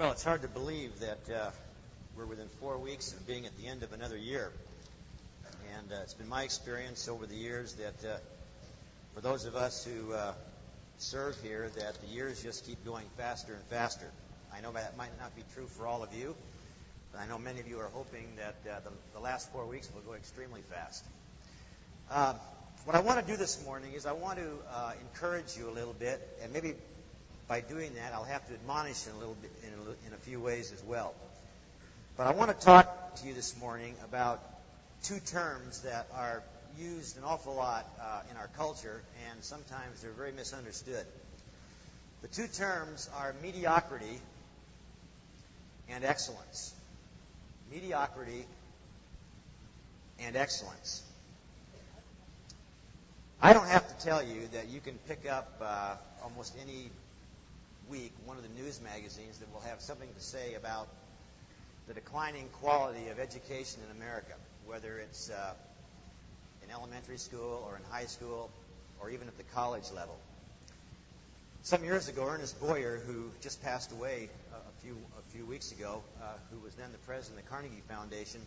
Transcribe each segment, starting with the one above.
Well, it's hard to believe that uh, we're within four weeks of being at the end of another year. And uh, it's been my experience over the years that uh, for those of us who uh, serve here, that the years just keep going faster and faster. I know that might not be true for all of you, but I know many of you are hoping that uh, the, the last four weeks will go extremely fast. Uh, what I want to do this morning is I want to uh, encourage you a little bit, and maybe by doing that, I'll have to admonish in a little bit in a, in a few ways as well. But I want to talk to you this morning about two terms that are used an awful lot uh, in our culture, and sometimes they're very misunderstood. The two terms are mediocrity and excellence. Mediocrity and excellence. I don't have to tell you that you can pick up uh, almost any week one of the news magazines that will have something to say about the declining quality of education in America, whether it's uh, in elementary school or in high school or even at the college level. Some years ago, Ernest Boyer, who just passed away a few, a few weeks ago, uh, who was then the president of the Carnegie Foundation,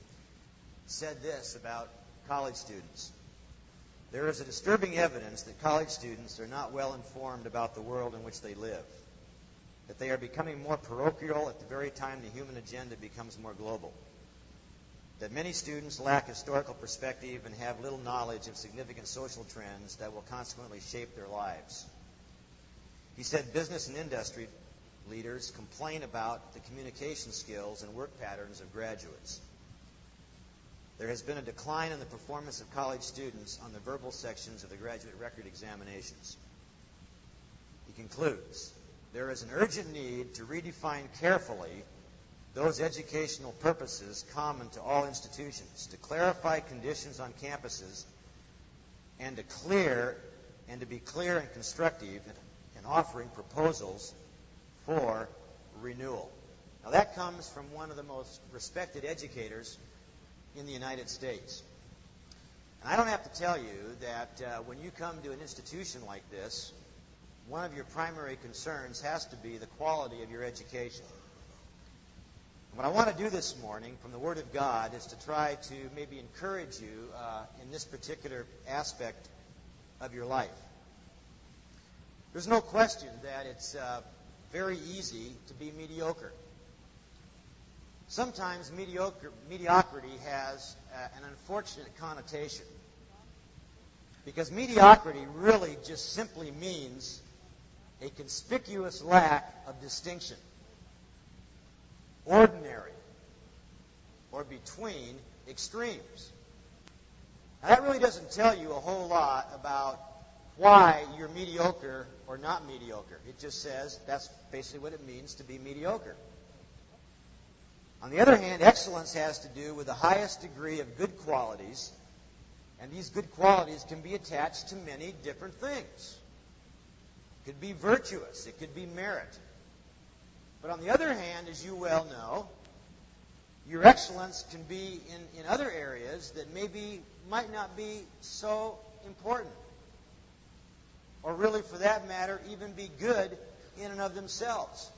said this about college students. There is a disturbing evidence that college students are not well informed about the world in which they live that they are becoming more parochial at the very time the human agenda becomes more global. That many students lack historical perspective and have little knowledge of significant social trends that will consequently shape their lives. He said business and industry leaders complain about the communication skills and work patterns of graduates. There has been a decline in the performance of college students on the verbal sections of the graduate record examinations. He concludes there is an urgent need to redefine carefully those educational purposes common to all institutions, to clarify conditions on campuses, and to clear and to be clear and constructive in offering proposals for renewal. Now that comes from one of the most respected educators in the United States. And I don't have to tell you that uh, when you come to an institution like this, one of your primary concerns has to be the quality of your education. What I want to do this morning from the Word of God is to try to maybe encourage you uh, in this particular aspect of your life. There's no question that it's uh, very easy to be mediocre. Sometimes mediocre, mediocrity has uh, an unfortunate connotation. Because mediocrity really just simply means a conspicuous lack of distinction, ordinary, or between extremes. Now, that really doesn't tell you a whole lot about why you're mediocre or not mediocre. It just says that's basically what it means to be mediocre. On the other hand, excellence has to do with the highest degree of good qualities, and these good qualities can be attached to many different things. Could be virtuous. It could be merit. But on the other hand, as you well know, your excellence can be in, in other areas that maybe might not be so important. Or really, for that matter, even be good in and of themselves.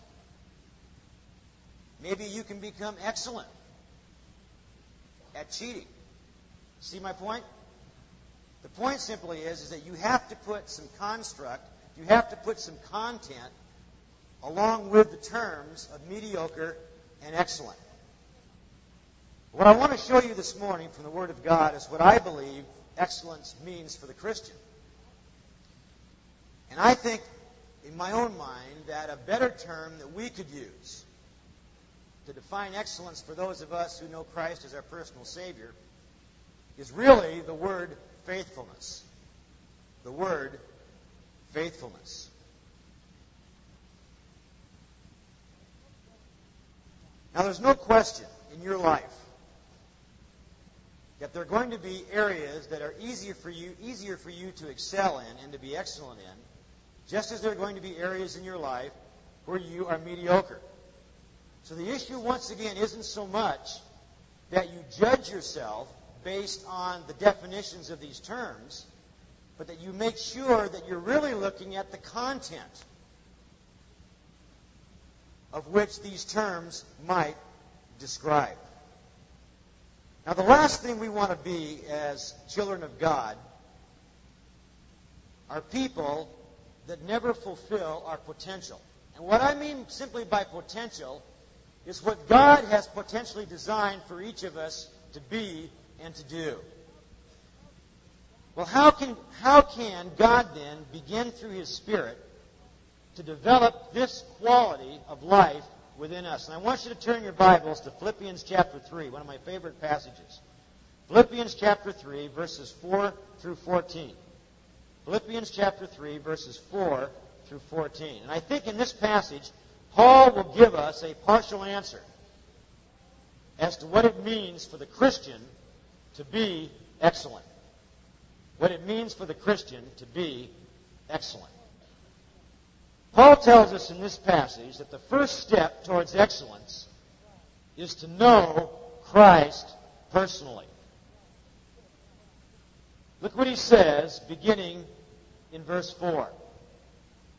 Maybe you can become excellent at cheating. See my point? The point simply is, is that you have to put some construct you have to put some content along with the terms of mediocre and excellent. What I want to show you this morning from the Word of God is what I believe excellence means for the Christian. And I think, in my own mind, that a better term that we could use to define excellence for those of us who know Christ as our personal Savior is really the word faithfulness. The word faithfulness. Now, there's no question in your life that there are going to be areas that are easier for you, easier for you to excel in and to be excellent in, just as there are going to be areas in your life where you are mediocre. So the issue, once again, isn't so much that you judge yourself based on the definitions of these terms, but that you make sure that you're really looking at the content of which these terms might describe. Now, the last thing we want to be as children of God are people that never fulfill our potential. And what I mean simply by potential is what God has potentially designed for each of us to be and to do. Well, how can, how can God then begin through His Spirit to develop this quality of life within us? And I want you to turn your Bibles to Philippians chapter 3, one of my favorite passages. Philippians chapter 3, verses 4 through 14. Philippians chapter 3, verses 4 through 14. And I think in this passage, Paul will give us a partial answer as to what it means for the Christian to be excellent. What it means for the Christian to be excellent. Paul tells us in this passage that the first step towards excellence is to know Christ personally. Look what he says beginning in verse 4.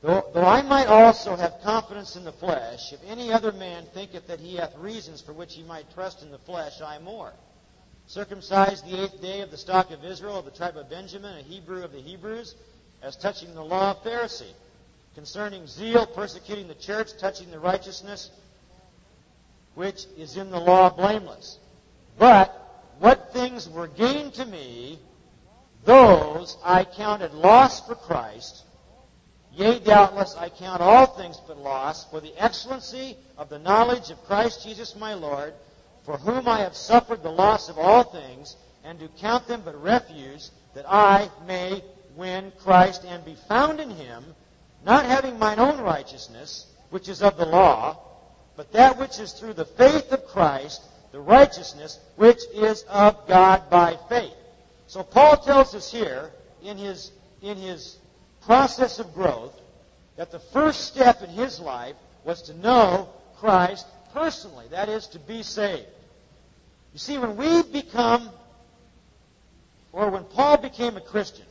Though, though, I might also have confidence in the flesh, if any other man thinketh that he hath reasons for which he might trust in the flesh, I more. Circumcised the eighth day of the stock of Israel, of the tribe of Benjamin, a Hebrew of the Hebrews, as touching the law of Pharisee. Concerning zeal, persecuting the church, touching the righteousness which is in the law blameless. But what things were gained to me, those I counted loss for Christ. Yea, doubtless I count all things but loss for the excellency of the knowledge of Christ Jesus my Lord, for whom I have suffered the loss of all things, and do count them but refuse, that I may win Christ and be found in him, not having mine own righteousness, which is of the law, but that which is through the faith of Christ, the righteousness which is of God by faith. So Paul tells us here in his, in his process of growth that the first step in his life was to know Christ personally. That is, to be saved. You see, when we become, or when Paul became a Christian,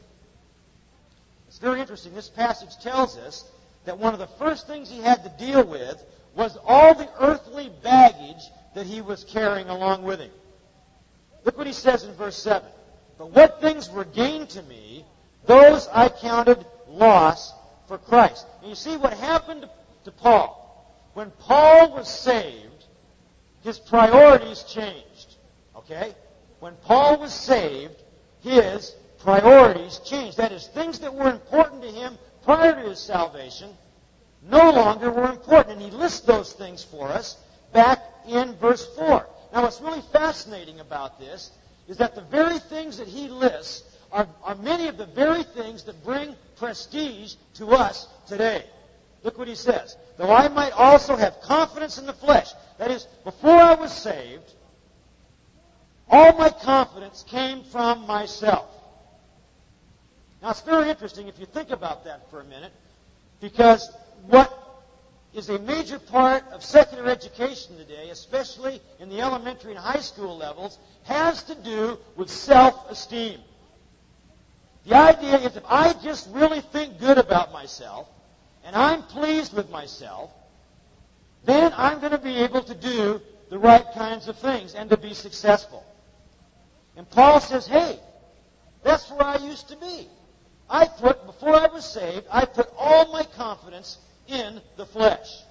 it's very interesting. This passage tells us that one of the first things he had to deal with was all the earthly baggage that he was carrying along with him. Look what he says in verse 7. But what things were gained to me, those I counted loss for Christ. And you see what happened to Paul. When Paul was saved, his priorities changed. Okay? When Paul was saved, his priorities changed. That is, things that were important to him prior to his salvation no longer were important. And he lists those things for us back in verse 4. Now, what's really fascinating about this is that the very things that he lists are, are many of the very things that bring prestige to us today. Look what he says. Though I might also have confidence in the flesh. That is, before I was saved, all my confidence came from myself. Now, it's very interesting if you think about that for a minute, because what is a major part of secular education today, especially in the elementary and high school levels, has to do with self esteem. The idea is if I just really think good about myself and I'm pleased with myself, then I'm going to be able to do the right kinds of things and to be successful. And Paul says, hey, that's where I used to be. I put, before I was saved, I put all my confidence in the flesh.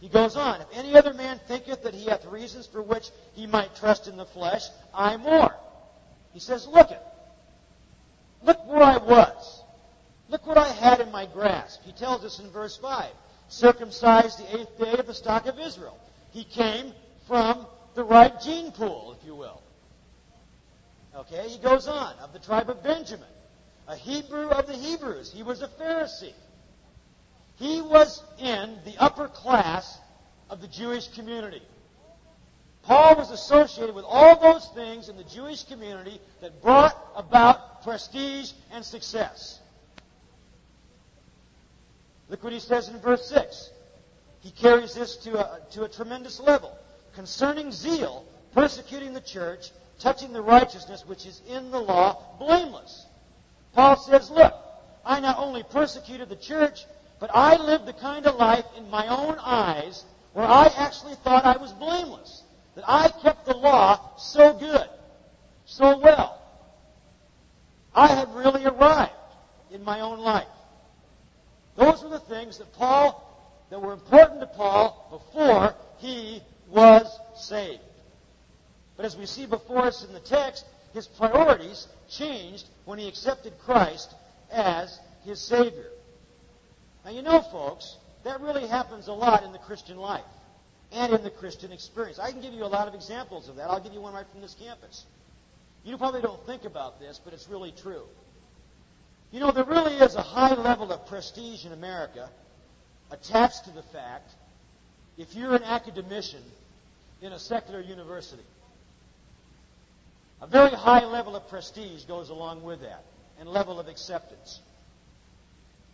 He goes on, if any other man thinketh that he hath reasons for which he might trust in the flesh, I more. He says, look it. Look where I was. Look what I had in my grasp. He tells us in verse 5, circumcised the eighth day of the stock of Israel. He came from the right gene pool, if you will. Okay, he goes on, of the tribe of Benjamin, a Hebrew of the Hebrews. He was a Pharisee. He was in the upper class of the Jewish community. Paul was associated with all those things in the Jewish community that brought about prestige and success. Look what he says in verse 6. He carries this to a, to a tremendous level. Concerning zeal, persecuting the church, touching the righteousness which is in the law, blameless. Paul says, Look, I not only persecuted the church, but I lived the kind of life in my own eyes where I actually thought I was blameless, that I kept the law so good, so well. I had really arrived in my own life. Those were the things that Paul, that were important to Paul before he was saved. But as we see before us in the text, his priorities changed when he accepted Christ as his Savior. Now, you know, folks, that really happens a lot in the Christian life and in the Christian experience. I can give you a lot of examples of that. I'll give you one right from this campus. You probably don't think about this, but it's really true. You know, there really is a high level of prestige in America attached to the fact if you're an academician in a secular university. A very high level of prestige goes along with that and level of acceptance.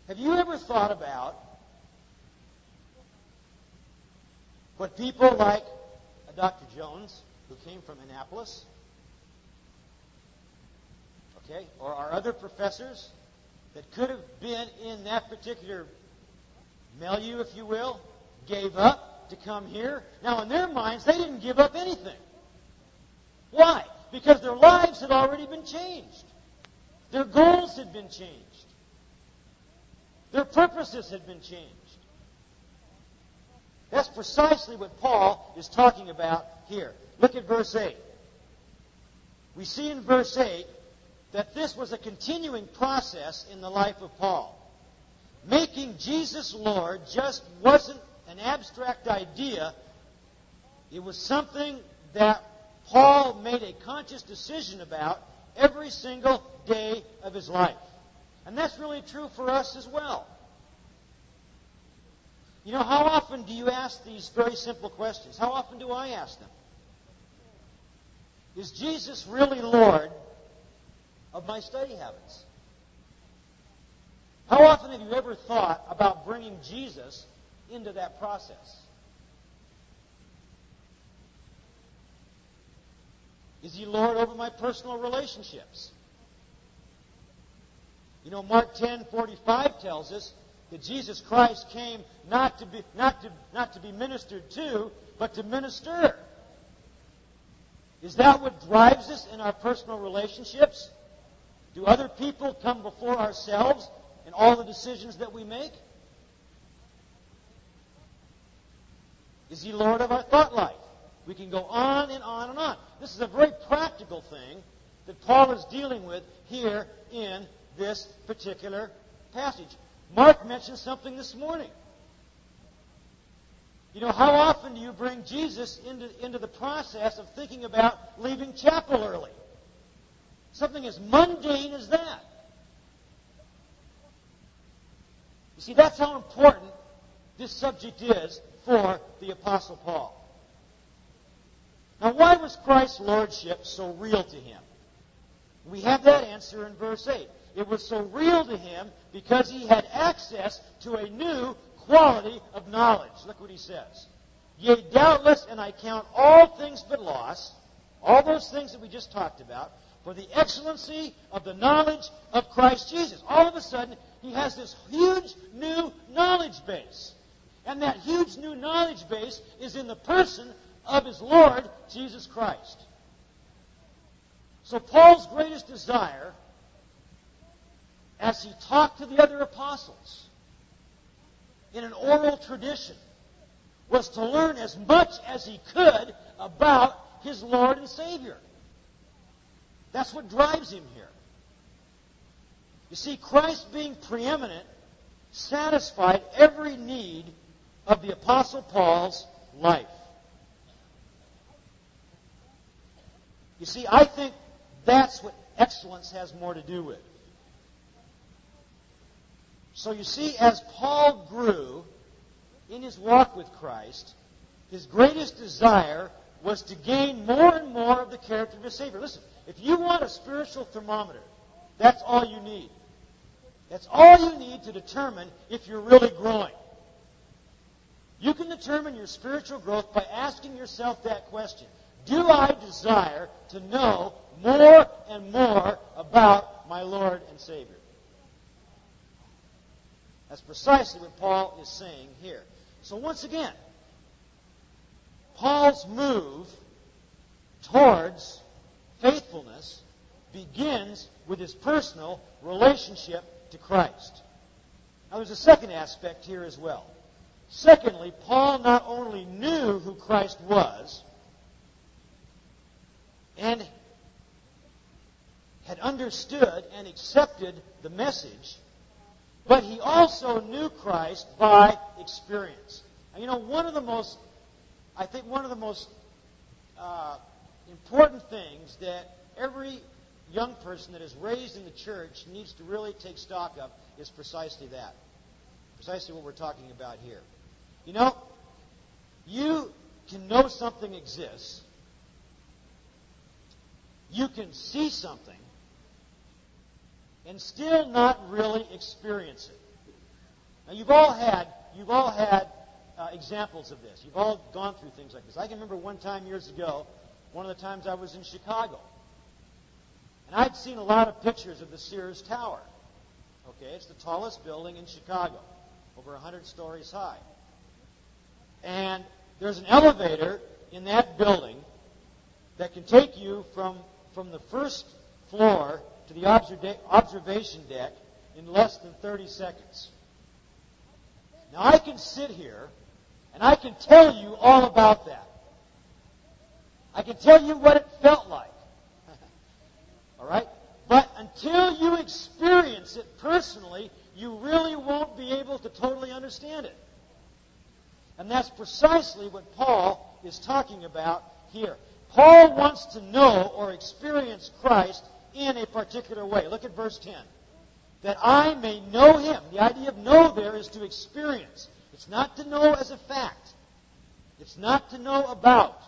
Have you ever thought about what people like Dr. Jones, who came from Annapolis, okay, or our other professors that could have been in that particular milieu, if you will, gave up to come here? Now, in their minds, they didn't give up anything. Why? Because their lives had already been changed. Their goals had been changed. Their purposes had been changed. That's precisely what Paul is talking about here. Look at verse 8. We see in verse 8 that this was a continuing process in the life of Paul. Making Jesus Lord just wasn't an abstract idea, it was something that Paul made a conscious decision about every single day of his life. And that's really true for us as well. You know, how often do you ask these very simple questions? How often do I ask them? Is Jesus really Lord of my study habits? How often have you ever thought about bringing Jesus into that process? Is he Lord over my personal relationships? You know, Mark 10:45 tells us that Jesus Christ came not to be not to not to be ministered to, but to minister. Is that what drives us in our personal relationships? Do other people come before ourselves in all the decisions that we make? Is he Lord of our thought life? We can go on and on and on. This is a very practical thing that Paul is dealing with here in this particular passage. Mark mentioned something this morning. You know, how often do you bring Jesus into, into the process of thinking about leaving chapel early? Something as mundane as that. You see, that's how important this subject is for the Apostle Paul. Now, why was Christ's lordship so real to him? We have that answer in verse 8. It was so real to him because he had access to a new quality of knowledge. Look what he says. Yea, doubtless, and I count all things but loss, all those things that we just talked about, for the excellency of the knowledge of Christ Jesus. All of a sudden, he has this huge new knowledge base. And that huge new knowledge base is in the person of his Lord Jesus Christ. So Paul's greatest desire as he talked to the other apostles in an oral tradition was to learn as much as he could about his Lord and Savior. That's what drives him here. You see, Christ being preeminent satisfied every need of the Apostle Paul's life. You see, I think that's what excellence has more to do with. So you see, as Paul grew in his walk with Christ, his greatest desire was to gain more and more of the character of his Savior. Listen, if you want a spiritual thermometer, that's all you need. That's all you need to determine if you're really growing. You can determine your spiritual growth by asking yourself that question Do I desire to know more and more about my Lord and Savior? That's precisely what Paul is saying here. So, once again, Paul's move towards faithfulness begins with his personal relationship to Christ. Now, there's a second aspect here as well. Secondly, Paul not only knew who Christ was and had understood and accepted the message, but he also knew Christ by experience. And you know, one of the most, I think one of the most uh, important things that every young person that is raised in the church needs to really take stock of is precisely that. Precisely what we're talking about here. You know, you can know something exists, you can see something, and still not really experience it. Now, you've all had, you've all had uh, examples of this. You've all gone through things like this. I can remember one time years ago, one of the times I was in Chicago. And I'd seen a lot of pictures of the Sears Tower. Okay, it's the tallest building in Chicago, over 100 stories high. And there's an elevator in that building that can take you from, from the first floor to the observa- observation deck in less than 30 seconds. Now, I can sit here and I can tell you all about that. I can tell you what it felt like. all right? But until you experience it personally, you really won't be able to totally understand it. And that's precisely what Paul is talking about here. Paul wants to know or experience Christ in a particular way. Look at verse 10. That I may know him. The idea of know there is to experience. It's not to know as a fact. It's not to know about.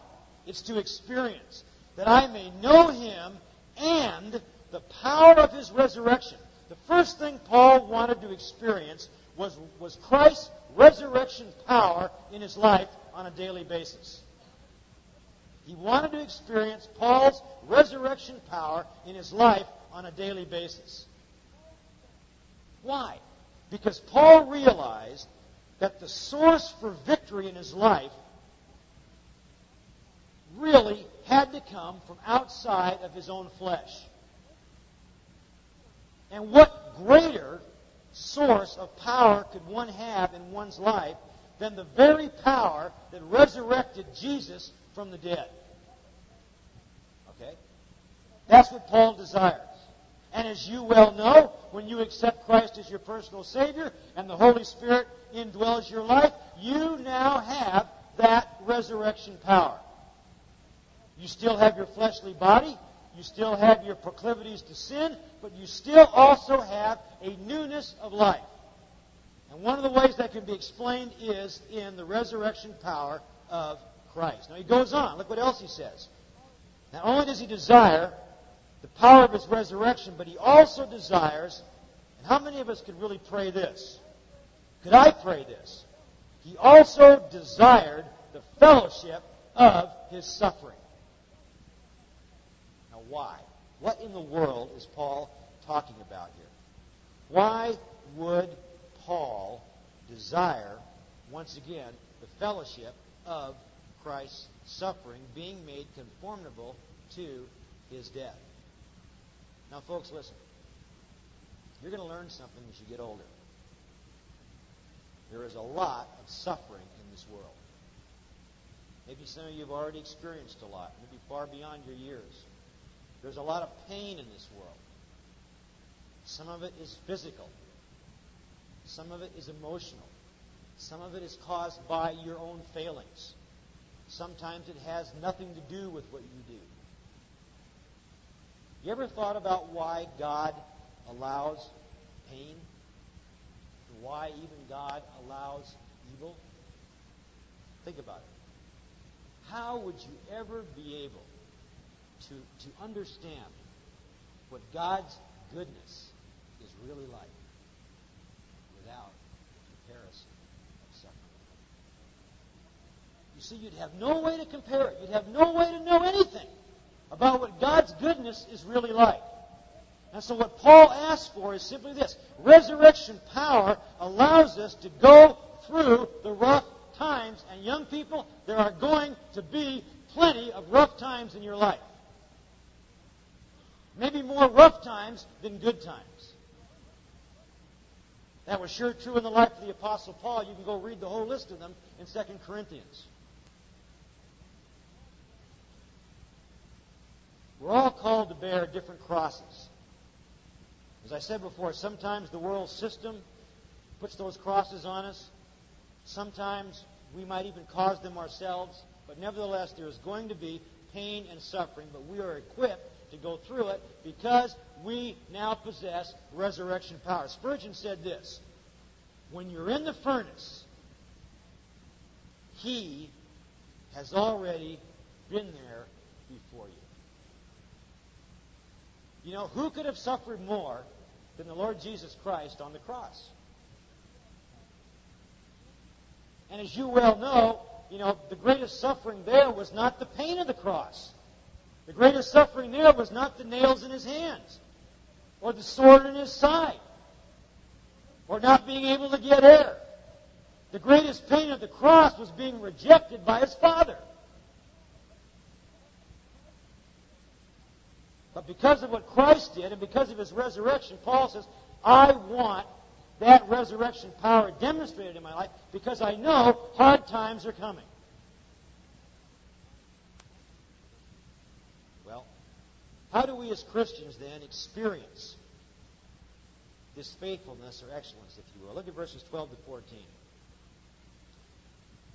It's to experience. That I may know him and the power of his resurrection. The first thing Paul wanted to experience was, was Christ's resurrection power in his life on a daily basis. He wanted to experience Paul's resurrection power in his life on a daily basis. Why? Because Paul realized that the source for victory in his life really had to come from outside of his own flesh. And what greater source of power could one have in one's life than the very power that resurrected Jesus from the dead? Okay? That's what Paul desires. And as you well know, when you accept Christ as your personal Savior and the Holy Spirit indwells your life, you now have that resurrection power. You still have your fleshly body, you still have your proclivities to sin, but you still also have a newness of life. And one of the ways that can be explained is in the resurrection power of Christ. Now he goes on. Look what else he says. Not only does he desire the power of his resurrection, but he also desires, and how many of us could really pray this? Could I pray this? He also desired the fellowship of his suffering. Now, why? What in the world is Paul talking about here? Why would Paul desire, once again, the fellowship of Christ's suffering, being made conformable to his death? Now, folks, listen. You're going to learn something as you get older. There is a lot of suffering in this world. Maybe some of you have already experienced a lot, maybe far beyond your years. There's a lot of pain in this world. Some of it is physical. Some of it is emotional. Some of it is caused by your own failings. Sometimes it has nothing to do with what you do. You ever thought about why God allows pain? Why even God allows evil? Think about it. How would you ever be able to, to understand what God's goodness is really like without comparison of suffering? You see, you'd have no way to compare it. You'd have no way to know anything about what God's goodness is really like. And so what Paul asks for is simply this. Resurrection power allows us to go through the rough times and young people, there are going to be plenty of rough times in your life. Maybe more rough times than good times. That was sure true in the life of the Apostle Paul. You can go read the whole list of them in 2 Corinthians. We're all called to bear different crosses. As I said before, sometimes the world system puts those crosses on us. Sometimes we might even cause them ourselves. But nevertheless, there is going to be pain and suffering, but we are equipped to go through it because we now possess resurrection power. Spurgeon said this When you're in the furnace, He has already been there before you. You know, who could have suffered more than the Lord Jesus Christ on the cross? And as you well know, you know, the greatest suffering there was not the pain of the cross. The greatest suffering there was not the nails in his hands, or the sword in his side, or not being able to get air. The greatest pain of the cross was being rejected by his Father. But because of what Christ did and because of his resurrection, Paul says, I want that resurrection power demonstrated in my life because I know hard times are coming. Well, how do we as Christians then experience this faithfulness or excellence, if you will? Look at verses 12 to 14.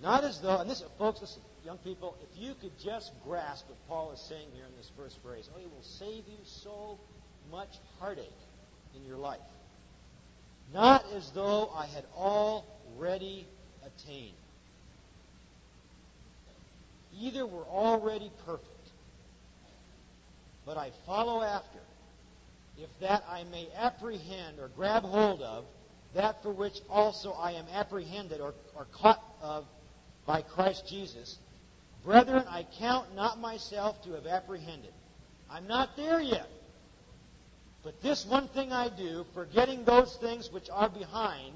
Not as though, and this, folks, listen, young people, if you could just grasp what Paul is saying here in this first phrase, oh, it will save you so much heartache in your life. Not as though I had already attained. Either were already perfect, but I follow after, if that I may apprehend or grab hold of that for which also I am apprehended or, or caught of by Christ Jesus. Brethren, I count not myself to have apprehended. I'm not there yet. But this one thing I do, forgetting those things which are behind,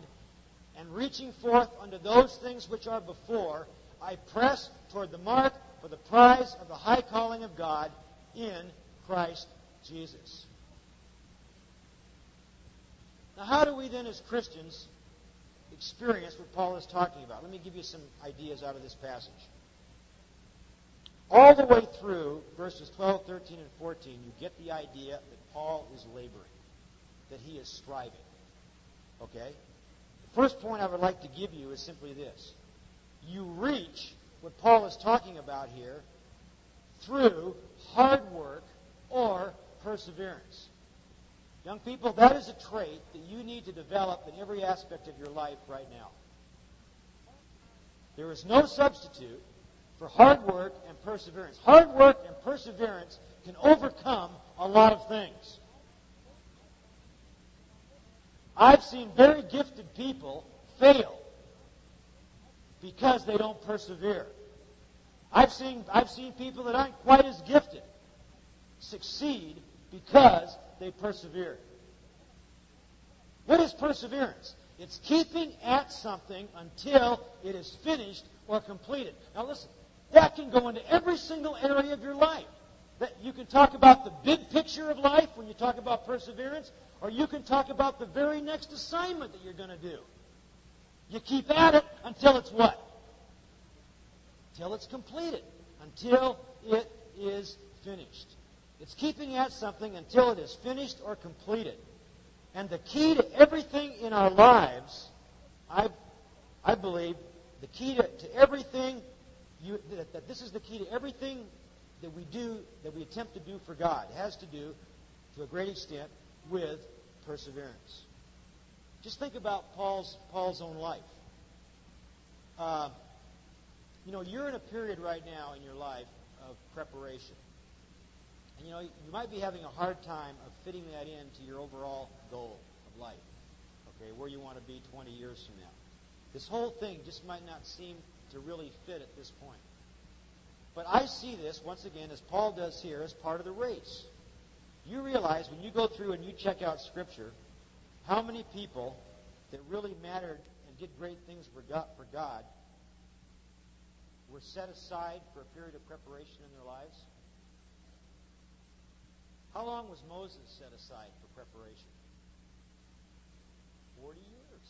and reaching forth unto those things which are before, I press toward the mark for the prize of the high calling of God in Christ Jesus. Now, how do we then, as Christians, experience what Paul is talking about? Let me give you some ideas out of this passage. All the way through verses 12, 13, and 14, you get the idea that Paul is laboring, that he is striving. Okay? The first point I would like to give you is simply this you reach what Paul is talking about here through hard work or perseverance. Young people, that is a trait that you need to develop in every aspect of your life right now. There is no substitute for hard work and perseverance. Hard work and perseverance can overcome a lot of things. I've seen very gifted people fail because they don't persevere. I've seen, I've seen people that aren't quite as gifted succeed because they persevere. What is perseverance? It's keeping at something until it is finished or completed. Now listen, that can go into every single area of your life. That you can talk about the big picture of life when you talk about perseverance, or you can talk about the very next assignment that you're going to do. You keep at it until it's what? Until it's completed. Until it is finished. It's keeping at something until it is finished or completed. And the key to everything in our lives, I, I believe, the key to, to everything, you, that, that this is the key to everything that we do, that we attempt to do for God, has to do, to a great extent, with perseverance. Just think about Paul's, Paul's own life. Uh, you know, you're in a period right now in your life of preparation. And you know, you might be having a hard time of fitting that into your overall goal of life. Okay, where you want to be 20 years from now. This whole thing just might not seem to really fit at this point. But I see this, once again, as Paul does here, as part of the race. You realize when you go through and you check out Scripture, how many people that really mattered and did great things for God, for God were set aside for a period of preparation in their lives? How long was Moses set aside for preparation? Forty years.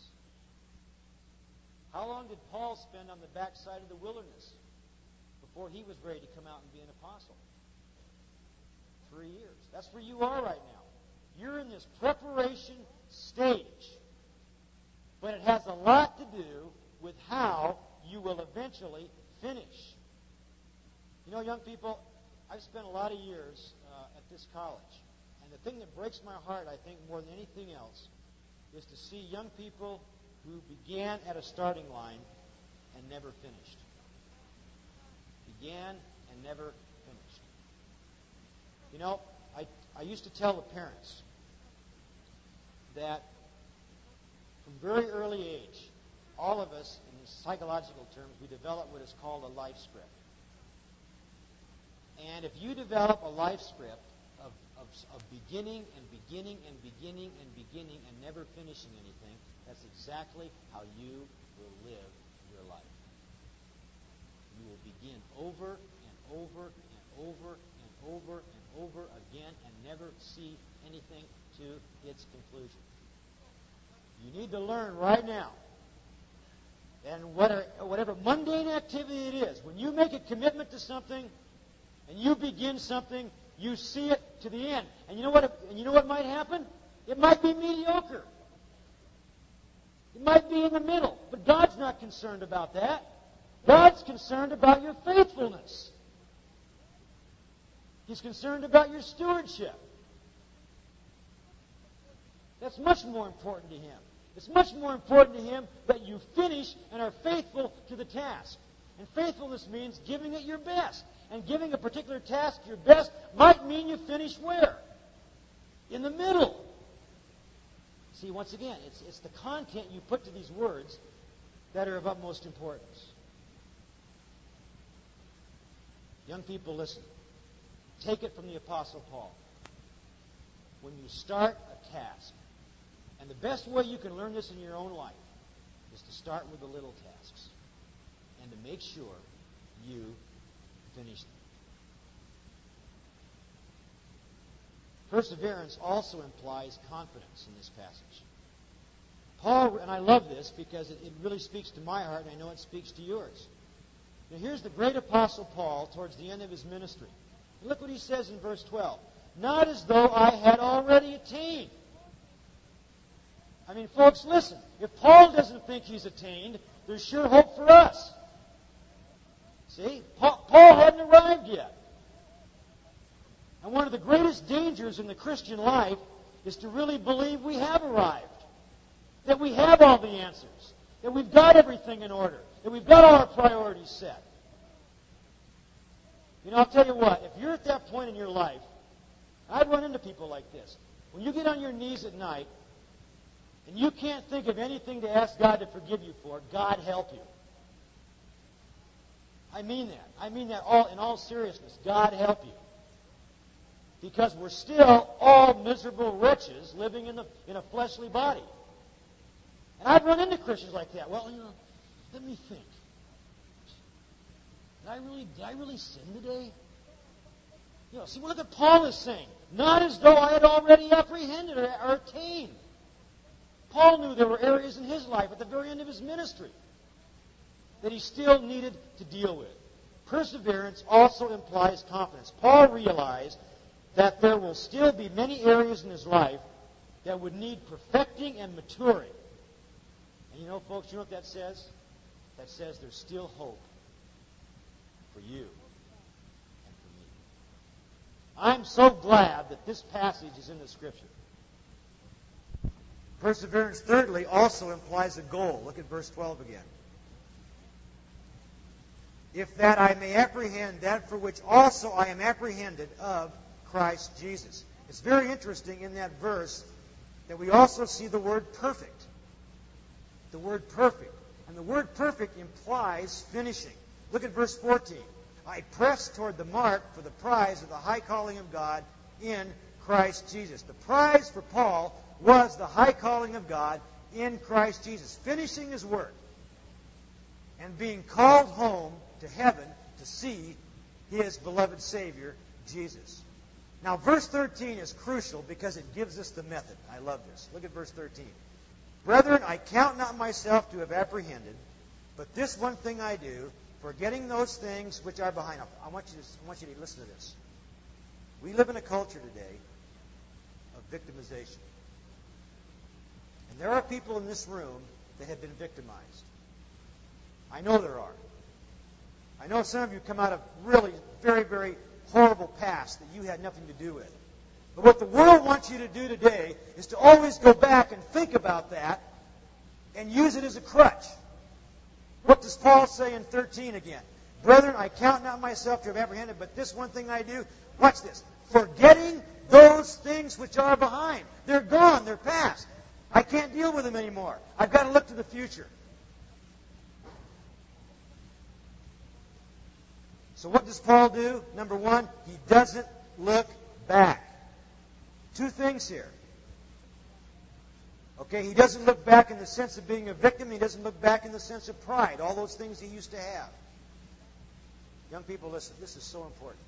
How long did Paul spend on the backside of the wilderness before he was ready to come out and be an apostle? Three years. That's where you are right now. You're in this preparation stage. But it has a lot to do with how you will eventually finish. You know, young people, I've spent a lot of years uh, at this college. And the thing that breaks my heart, I think, more than anything else, is to see young people who began at a starting line and never finished. Began and never finished. You know, I, I used to tell the parents that from very early age, all of us, in psychological terms, we develop what is called a life script. And if you develop a life script of, of, of beginning and beginning and beginning and beginning and never finishing anything, that's exactly how you will live your life. You will begin over and over and over and over and over again and never see anything to its conclusion. You need to learn right now. And whatever, whatever mundane activity it is, when you make a commitment to something and you begin something, you see it to the end. And you know what? And you know what might happen? It might be mediocre. It might be in the middle. But God's not concerned about that. God's concerned about your faithfulness. He's concerned about your stewardship. That's much more important to Him. It's much more important to Him that you finish and are faithful to the task. And faithfulness means giving it your best. And giving a particular task your best might mean you finish where? In the middle. See, once again, it's, it's the content you put to these words that are of utmost importance. Young people, listen. Take it from the Apostle Paul. When you start a task, and the best way you can learn this in your own life is to start with the little tasks and to make sure you finish them. Perseverance also implies confidence in this passage. Paul, and I love this because it, it really speaks to my heart, and I know it speaks to yours. Now, here's the great apostle Paul towards the end of his ministry. Look what he says in verse 12. Not as though I had already attained. I mean, folks, listen. If Paul doesn't think he's attained, there's sure hope for us. See? Paul, Paul hadn't arrived yet. And one of the greatest dangers in the Christian life is to really believe we have arrived. That we have all the answers. That we've got everything in order. That we've got all our priorities set. You know, I'll tell you what, if you're at that point in your life, I'd run into people like this. When you get on your knees at night and you can't think of anything to ask God to forgive you for, God help you. I mean that. I mean that all in all seriousness. God help you. Because we're still all miserable wretches living in, the, in a fleshly body. And I've run into Christians like that. Well, you know, let me think. Did I really, did I really sin today? You know, see what Paul is saying. Not as though I had already apprehended or attained. Paul knew there were areas in his life at the very end of his ministry that he still needed to deal with. Perseverance also implies confidence. Paul realized that there will still be many areas in his life that would need perfecting and maturing. And you know, folks, you know what that says? That says there's still hope for you and for me. I'm so glad that this passage is in the Scripture. Perseverance, thirdly, also implies a goal. Look at verse 12 again. If that I may apprehend that for which also I am apprehended of Christ Jesus. It's very interesting in that verse that we also see the word perfect. The word perfect. And the word perfect implies finishing. Look at verse 14. I press toward the mark for the prize of the high calling of God in Christ Jesus. The prize for Paul was the high calling of God in Christ Jesus, finishing his work and being called home to heaven to see his beloved Savior, Jesus. Now, verse 13 is crucial because it gives us the method. I love this. Look at verse 13. Brethren, I count not myself to have apprehended, but this one thing I do, forgetting those things which are behind. I want you to, I want you to listen to this. We live in a culture today of victimization. And there are people in this room that have been victimized. I know there are. I know some of you come out of really very, very horrible past that you had nothing to do with. But what the world wants you to do today is to always go back and think about that and use it as a crutch. What does Paul say in 13 again? Brethren, I count not myself to have apprehended, but this one thing I do. Watch this. Forgetting those things which are behind. They're gone. They're past. I can't deal with them anymore. I've got to look to the future. So what does Paul do? Number one, he doesn't look back. Two things here. Okay, he doesn't look back in the sense of being a victim. He doesn't look back in the sense of pride, all those things he used to have. Young people, listen, this is so important.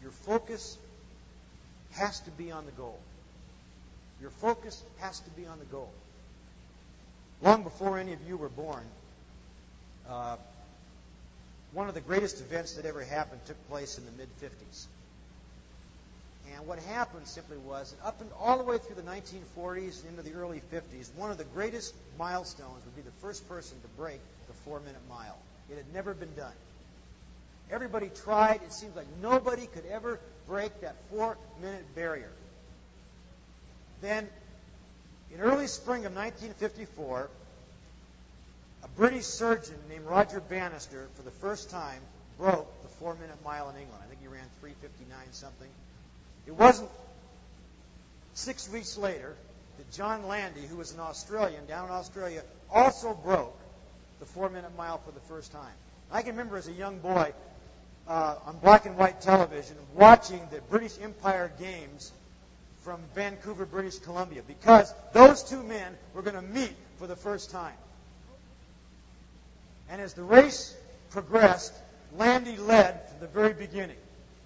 Your focus has to be on the goal. Your focus has to be on the goal. Long before any of you were born, uh, one of the greatest events that ever happened took place in the mid 50s. And what happened simply was that up and all the way through the 1940s and into the early 50s, one of the greatest milestones would be the first person to break the four minute mile. It had never been done. Everybody tried. It seems like nobody could ever break that four minute barrier. Then, in early spring of 1954, a British surgeon named Roger Bannister, for the first time, broke the four minute mile in England. I think he ran 359 something. It wasn't six weeks later that John Landy, who was an Australian down in Australia, also broke the four minute mile for the first time. I can remember as a young boy uh, on black and white television watching the British Empire Games from Vancouver, British Columbia, because those two men were going to meet for the first time. And as the race progressed, Landy led from the very beginning.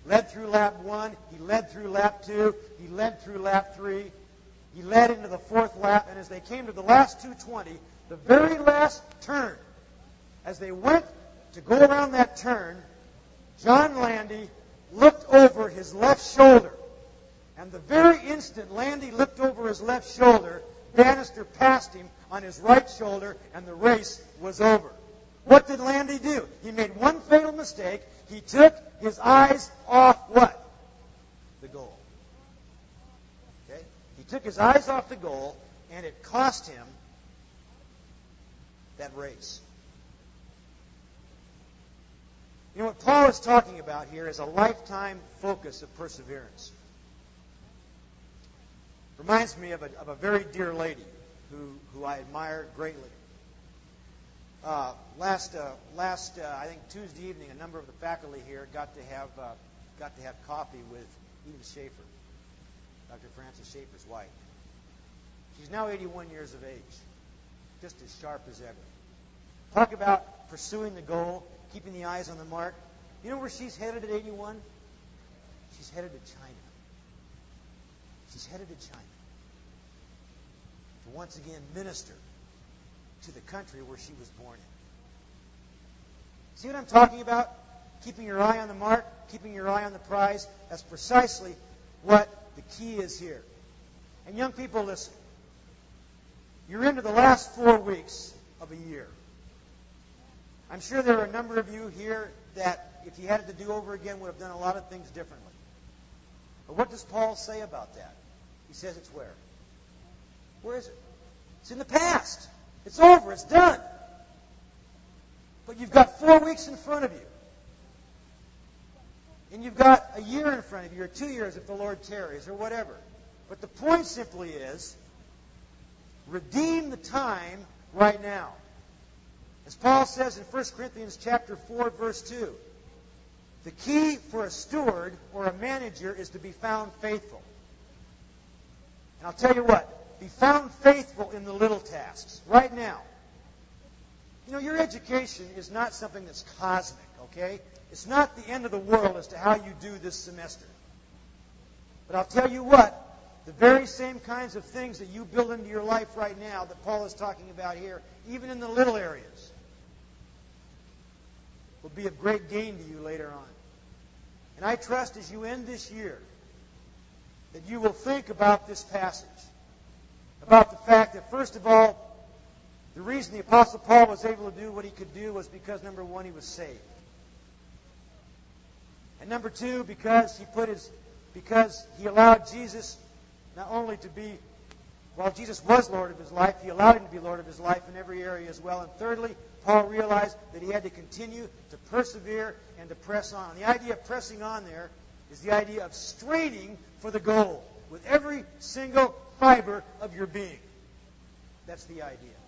Led through lap one, he led through lap two, he led through lap three, he led into the fourth lap, and as they came to the last 220, the very last turn, as they went to go around that turn, John Landy looked over his left shoulder. And the very instant Landy looked over his left shoulder, Bannister passed him on his right shoulder, and the race was over. What did Landy do? He made one fatal mistake. He took his eyes off what? The goal. Okay? He took his eyes off the goal, and it cost him that race. You know what Paul is talking about here is a lifetime focus of perseverance. Reminds me of a, of a very dear lady who, who I admire greatly. Uh, last, uh, last uh, I think Tuesday evening, a number of the faculty here got to have uh, got to have coffee with Edith Schaeffer, Dr. Francis Schaeffer's wife. She's now 81 years of age, just as sharp as ever. Talk about pursuing the goal, keeping the eyes on the mark. You know where she's headed at 81? She's headed to China. She's headed to China to once again minister to the country where she was born in. See what I'm talking about? Keeping your eye on the mark, keeping your eye on the prize. That's precisely what the key is here. And young people, listen. You're into the last four weeks of a year. I'm sure there are a number of you here that, if you had it to do over again, would have done a lot of things differently. But what does Paul say about that? He says it's where? Where is it? It's in the past. It's over. It's done. But you've got four weeks in front of you. And you've got a year in front of you, or two years if the Lord tarries, or whatever. But the point simply is redeem the time right now. As Paul says in 1 Corinthians chapter 4, verse 2, the key for a steward or a manager is to be found faithful. And I'll tell you what, be found faithful in the little tasks right now. You know, your education is not something that's cosmic, okay? It's not the end of the world as to how you do this semester. But I'll tell you what, the very same kinds of things that you build into your life right now that Paul is talking about here, even in the little areas, will be of great gain to you later on. And I trust as you end this year that you will think about this passage, about the fact that, first of all, the reason the Apostle Paul was able to do what he could do was because, number one, he was saved. And number two, because he put his because he allowed Jesus not only to be while Jesus was Lord of his life, he allowed him to be Lord of his life in every area as well. And thirdly, Paul realized that he had to continue to persevere and to press on. The idea of pressing on there is the idea of straining for the goal with every single fiber of your being. That's the idea.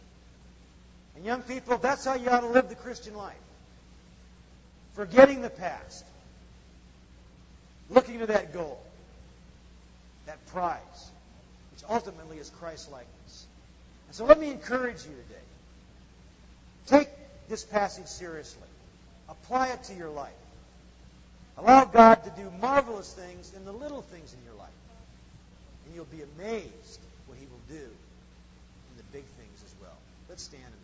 And young people, that's how you ought to live the Christian life. Forgetting the past. Looking to that goal. That prize. Which ultimately is Christ likeness. And so let me encourage you today. Take this passage seriously. Apply it to your life. Allow God to do marvelous things in the little things in your life. You'll be amazed what He will do in the big things as well. Let's stand.